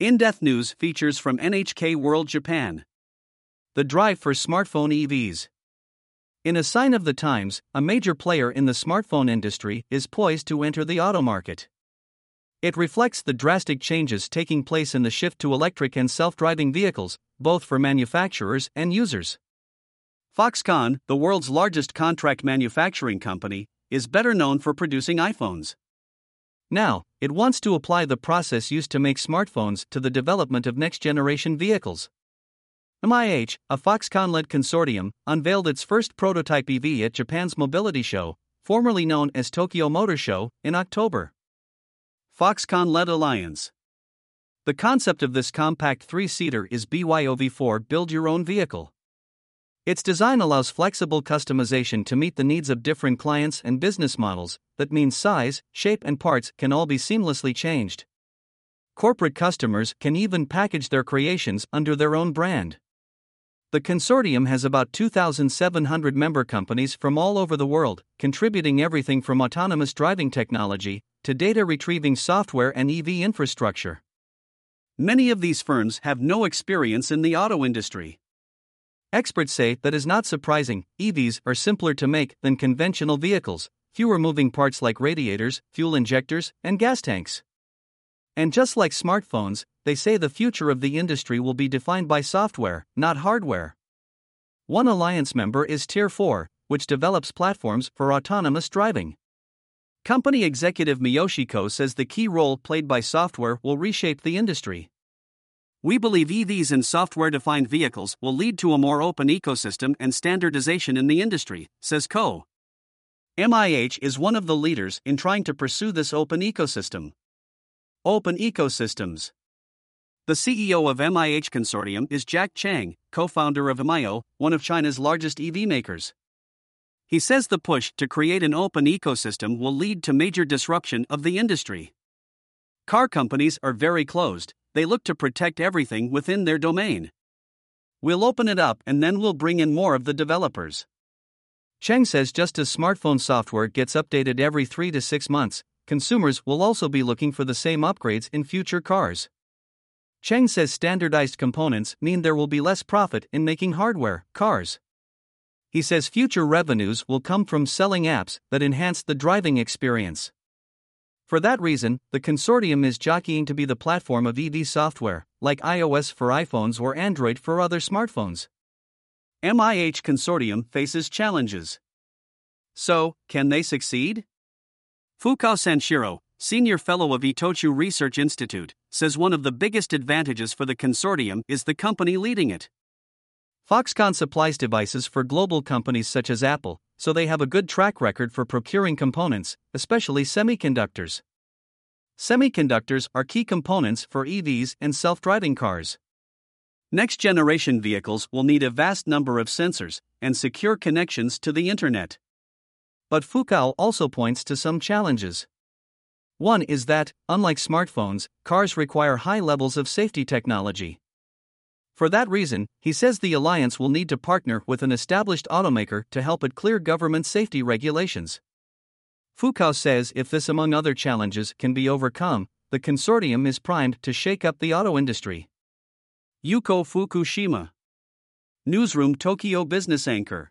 In depth news features from NHK World Japan. The drive for smartphone EVs. In a sign of the times, a major player in the smartphone industry is poised to enter the auto market. It reflects the drastic changes taking place in the shift to electric and self driving vehicles, both for manufacturers and users. Foxconn, the world's largest contract manufacturing company, is better known for producing iPhones. Now, it wants to apply the process used to make smartphones to the development of next generation vehicles. MIH, a Foxconn led consortium, unveiled its first prototype EV at Japan's Mobility Show, formerly known as Tokyo Motor Show, in October. Foxconn led Alliance. The concept of this compact three seater is BYOV4 Build Your Own Vehicle. Its design allows flexible customization to meet the needs of different clients and business models, that means size, shape, and parts can all be seamlessly changed. Corporate customers can even package their creations under their own brand. The consortium has about 2,700 member companies from all over the world, contributing everything from autonomous driving technology to data retrieving software and EV infrastructure. Many of these firms have no experience in the auto industry. Experts say that is not surprising, EVs are simpler to make than conventional vehicles, fewer moving parts like radiators, fuel injectors, and gas tanks. And just like smartphones, they say the future of the industry will be defined by software, not hardware. One alliance member is Tier IV, which develops platforms for autonomous driving. Company executive Miyoshiko says the key role played by software will reshape the industry. We believe EVs and software defined vehicles will lead to a more open ecosystem and standardization in the industry, says Co. MIH is one of the leaders in trying to pursue this open ecosystem. Open ecosystems. The CEO of MIH Consortium is Jack Cheng, co founder of NIO, one of China's largest EV makers. He says the push to create an open ecosystem will lead to major disruption of the industry. Car companies are very closed, they look to protect everything within their domain. We'll open it up and then we'll bring in more of the developers. Cheng says just as smartphone software gets updated every 3 to 6 months, consumers will also be looking for the same upgrades in future cars. Cheng says standardized components mean there will be less profit in making hardware, cars. He says future revenues will come from selling apps that enhance the driving experience. For that reason, the consortium is jockeying to be the platform of EV software, like iOS for iPhones or Android for other smartphones. MIH Consortium faces challenges. So, can they succeed? Fukao Sanshiro, senior fellow of Itochu Research Institute, says one of the biggest advantages for the consortium is the company leading it. Foxconn supplies devices for global companies such as Apple, so they have a good track record for procuring components, especially semiconductors. Semiconductors are key components for EVs and self driving cars. Next generation vehicles will need a vast number of sensors and secure connections to the internet. But Fukao also points to some challenges. One is that, unlike smartphones, cars require high levels of safety technology. For that reason, he says the alliance will need to partner with an established automaker to help it clear government safety regulations. Fukao says if this, among other challenges, can be overcome, the consortium is primed to shake up the auto industry. Yuko Fukushima, Newsroom Tokyo Business Anchor.